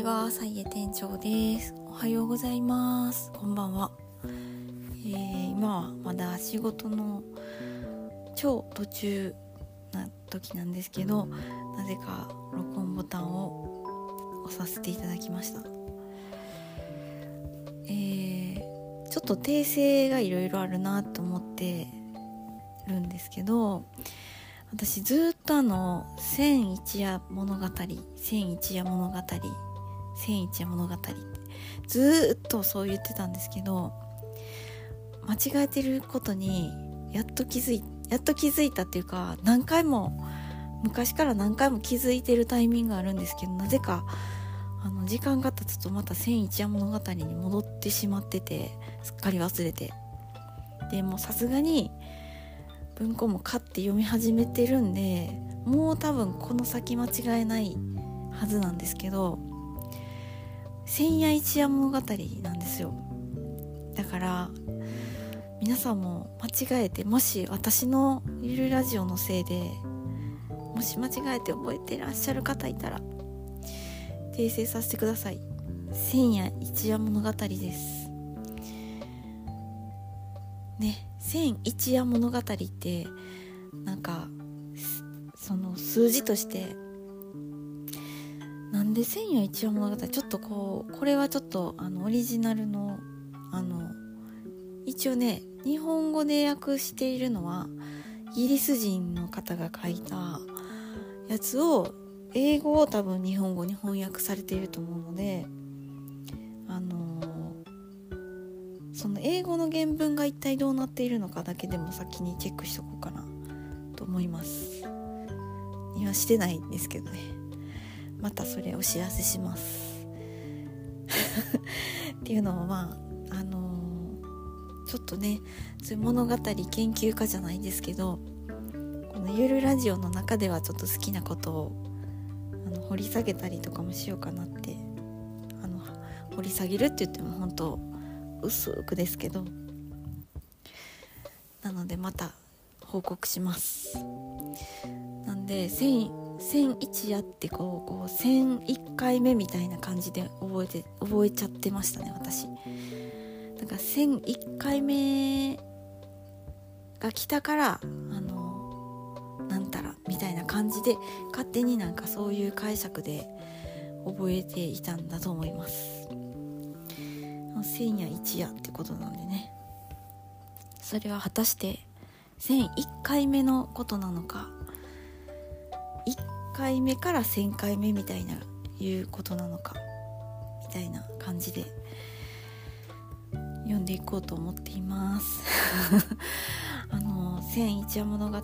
ちは、さいえ店長です。おはようございます。こんばんは。えー、今はまだ仕事の超途中な時なんですけど、なぜか録音ボタンを押させていただきました。えー、ちょっと訂正がいろいろあるなと思ってるんですけど、私ずっとあの「千一夜物語」「千一夜物語」「千一夜物語」ずっとそう言ってたんですけど間違えてることにやっと気づいやっと気づいたっていうか何回も昔から何回も気づいてるタイミングがあるんですけどなぜかあの時間が経つとまた「千一夜物語」に戻ってしまっててすっかり忘れて。でもさすがに文庫も買って読み始めてるんでもう多分この先間違いないはずなんですけど千夜一夜物語なんですよ。だから皆さんも間違えてもし私のゆるラジオのせいでもし間違えて覚えてらっしゃる方いたら訂正させてください。千夜一夜物語です。ね千一夜物語ってなんかその数字としてなんで千夜一夜物語ちょっとこうこれはちょっとあのオリジナルのあの一応ね日本語で訳しているのはイギリス人の方が書いたやつを英語を多分日本語に翻訳されていると思うのであのその英語の原文が一体どうなっているのかだけでも先にチェックしとこうかなと思います。今してないんですけどね。またそれお知らせします。っていうのもまああのー、ちょっとねそういう物語研究家じゃないですけどこのゆるラジオの中ではちょっと好きなことをあの掘り下げたりとかもしようかなってあの掘り下げるって言っても本当薄くですけどなのでまた報告します。なんで1001やってこうこう1001回目みたいな感じで覚えて覚えちゃってましたね私。だから1001回目が来たからあのなんたらみたいな感じで勝手になんかそういう解釈で覚えていたんだと思います。千夜一夜ってことなんでね。それは果たして1001回目のことなのか回目から1000回目みたいないうことなのかみたいな感じで読んでいこうと思っています。あの「千一夜物語」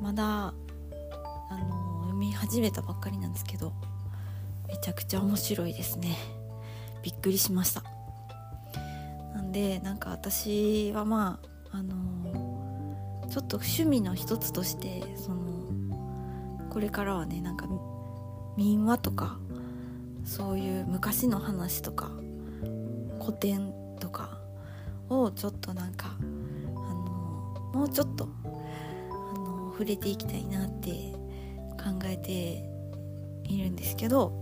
まだあの読み始めたばっかりなんですけどめちゃくちゃ面白いですね。びっくりしました。なんでなんか私はまああのちょっと趣味の一つとしてそのこれからはねなんか民話とかそういう昔の話とか古典とかをちょっとなんかあのもうちょっとあの触れていきたいなって考えているんですけど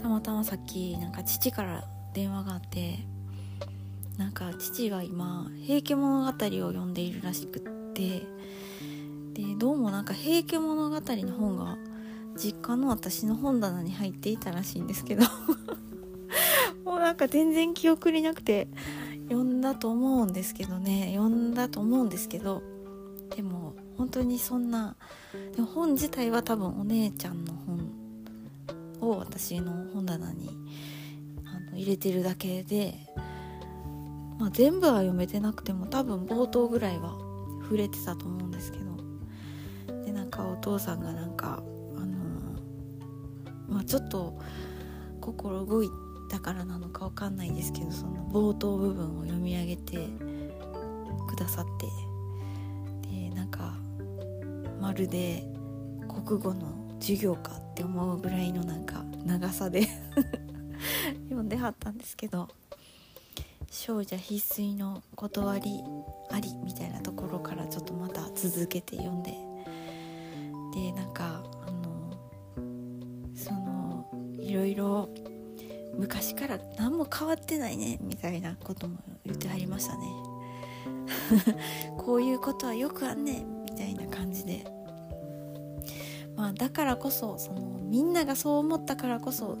たまたまさっきなんか父から電話があってなんか父は今「平家物語」を読んでいるらしくってでどうもなんか「平家物語」の本が実家の私の本棚に入っていたらしいんですけど。もうなんか全然記憶になくて読んだと思うんですけどね。読んだと思うんですけど。でも本当にそんなでも本自体は多分お姉ちゃんの本を私の本棚にあの入れてるだけで、まあ、全部は読めてなくても多分冒頭ぐらいは触れてたと思うんですけど。かお父さんがなんかあのまあちょっと心動いたからなのかわかんないですけどその冒頭部分を読み上げてくださってでなんかまるで国語の授業かって思うぐらいのなんか長さで 読んではったんですけど少女必須の断りありみたいなところからちょっとまた続けて読んででなんかあのそのいろいろ昔から何も変わってないねみたいなことも言ってはりましたね。こういうことはよくあんねんみたいな感じで。まあだからこそそのみんながそう思ったからこそ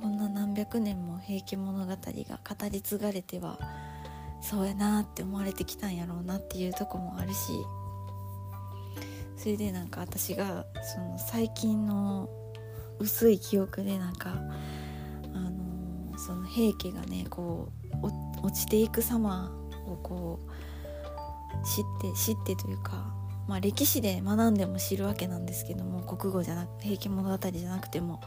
こんな何百年も「平家物語」が語り継がれてはそうやなって思われてきたんやろうなっていうとこもあるし。それでなんか私がその最近の薄い記憶でなんかあのその平家がねこう落ちていく様をこう知って知ってというか、まあ、歴史で学んでも知るわけなんですけども国語じゃなく平家物語じゃなくても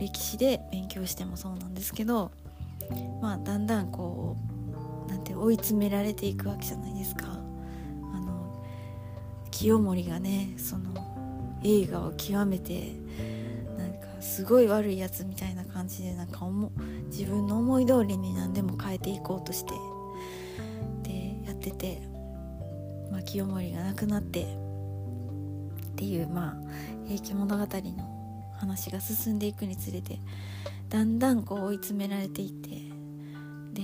歴史で勉強してもそうなんですけど、まあ、だんだんこうなんて追い詰められていくわけじゃないですか。清盛がねその映画を極めてなんかすごい悪いやつみたいな感じでなんか自分の思い通りに何でも変えていこうとしてでやってて、まあ、清盛が亡くなってっていうまあ「平家物語」の話が進んでいくにつれてだんだんこう追い詰められていってで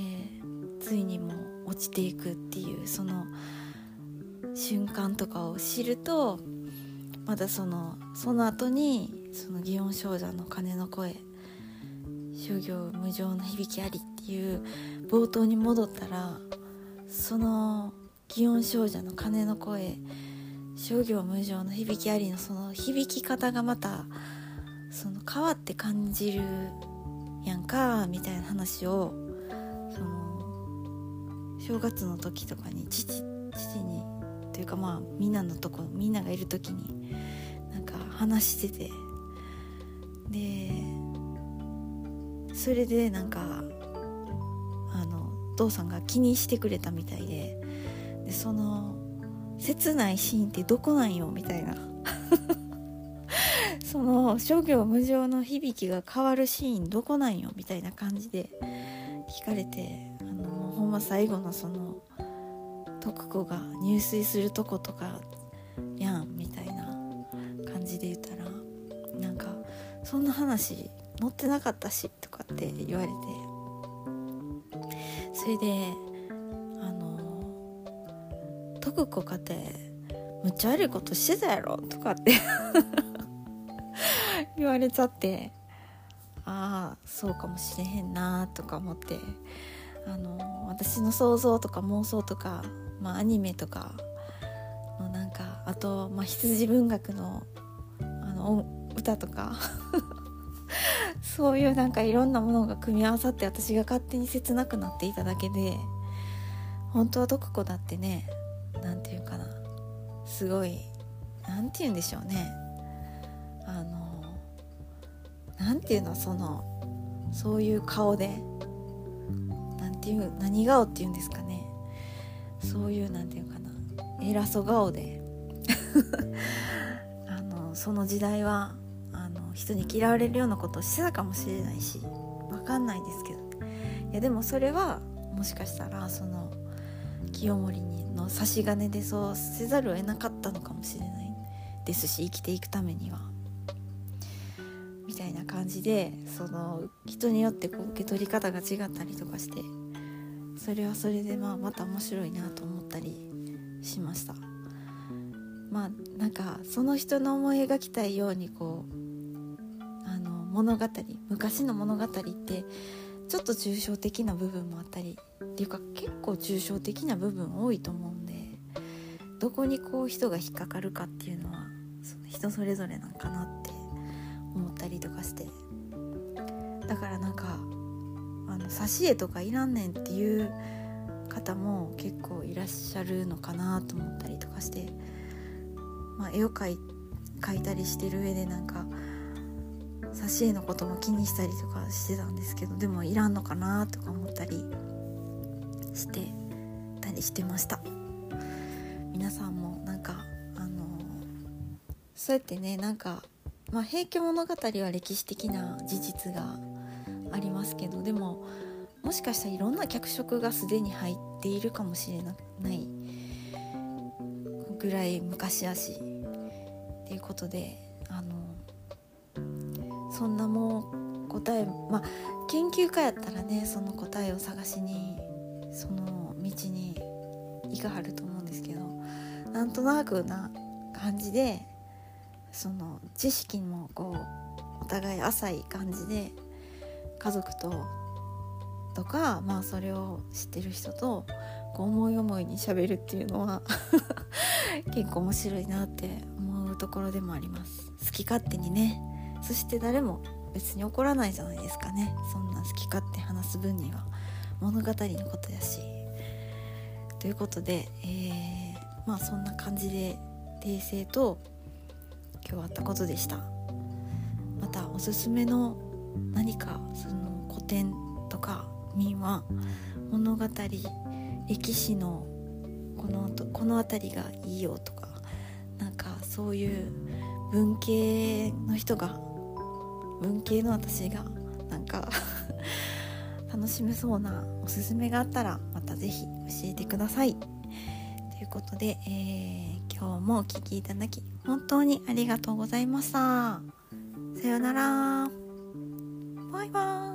ついにも落ちていくっていうその瞬間とかを知るとまたそのその後にその祇園少女の鐘の声諸行無常の響きありっていう冒頭に戻ったらその祇園少女の鐘の声諸行無常の響きありのその響き方がまたその変わって感じるやんかみたいな話をその正月の時とかに父父にというかまあみんなのとこみんながいる時になんか話してて。でそれでなんかあの父さんが気にしてくれたみたいで。でその切ないシーンってどこなんよみたいな。その諸行無常の響きが変わるシーンどこなんよみたいな感じで聞かれてあのほんま最後のその子が入水するとことかやんみたいな感じで言ったらなんかそんな話載ってなかったしとかって言われてそれであの徳子かてむっちゃ悪いことしてたやろとかって 言われちゃってああそうかもしれへんなとか思ってあの私の想像とか妄想とか、まあ、アニメとかのなんかあと、まあ、羊文学のあの歌とか そういうなんかいろんなものが組み合わさって私が勝手に切なくなっていただけで本当は徳子だってね何て言うかなすごい何て言うんでしょうね。あの何ていうのそのそういう顔でていう何顔っていうんですかね。そういう何ていうかな。偉そう顔で。あのその時代はあの人に嫌われるようなことをしてたかもしれないし分かんないですけど。いやでもそれはもしかしたらその清盛の差し金でそうせざるを得なかったのかもしれないですし生きていくためには。みたいな感じでその人によってこう受け取り方が違ったりとかしてそれはそれでまあまた面白いなと思ったりしました。まあなんかその人の思い描きたいようにこうあの物語昔の物語ってちょっと抽象的な部分もあったりっていうか結構抽象的な部分多いと思うんでどこにこう人が引っかかるかっていうのはその人それぞれなんかなって思ったりとかして。だからなんかあの挿絵とかいらんねんっていう方も結構いらっしゃるのかなと思ったりとかして、まあ、絵を描い描いたりしてる上でなんか挿絵のことも気にしたりとかしてたんですけどでもいらんのかなとか思ったりしてたりしてました。皆さんもなんかあのそうやってねなんかまあ、平家物語は歴史的な事実がありますけどでももしかしたらいろんな脚色がすでに入っているかもしれない。ぐらい昔やしっていうことであのそん。なもう答えまあ研究家やったらねその答えを探しにその道に行かはると思うん。ですけどなん。となくな感じでその知識もこうお互い浅い感じで家族ととかまあそれを知ってる人とこう思い思いにしゃべるっていうのは 結構面白いなって思うところでもあります。好き勝手にね。そして誰も別に怒らないじゃないですかね。そんな好き勝手話す分には。物語のことやし。ということで、えー、まあそんな感じで訂正と今日あったことでした。またおすすめの何かその古典とか民話物語歴史のこのこの辺りがいいよとかなんかそういう文系の人が文系の私がなんか 楽しめそうなおすすめがあったらまた是非教えてください。ということで、えー、今日もお聴きいただき本当にありがとうございました。さようなら。バイバイ。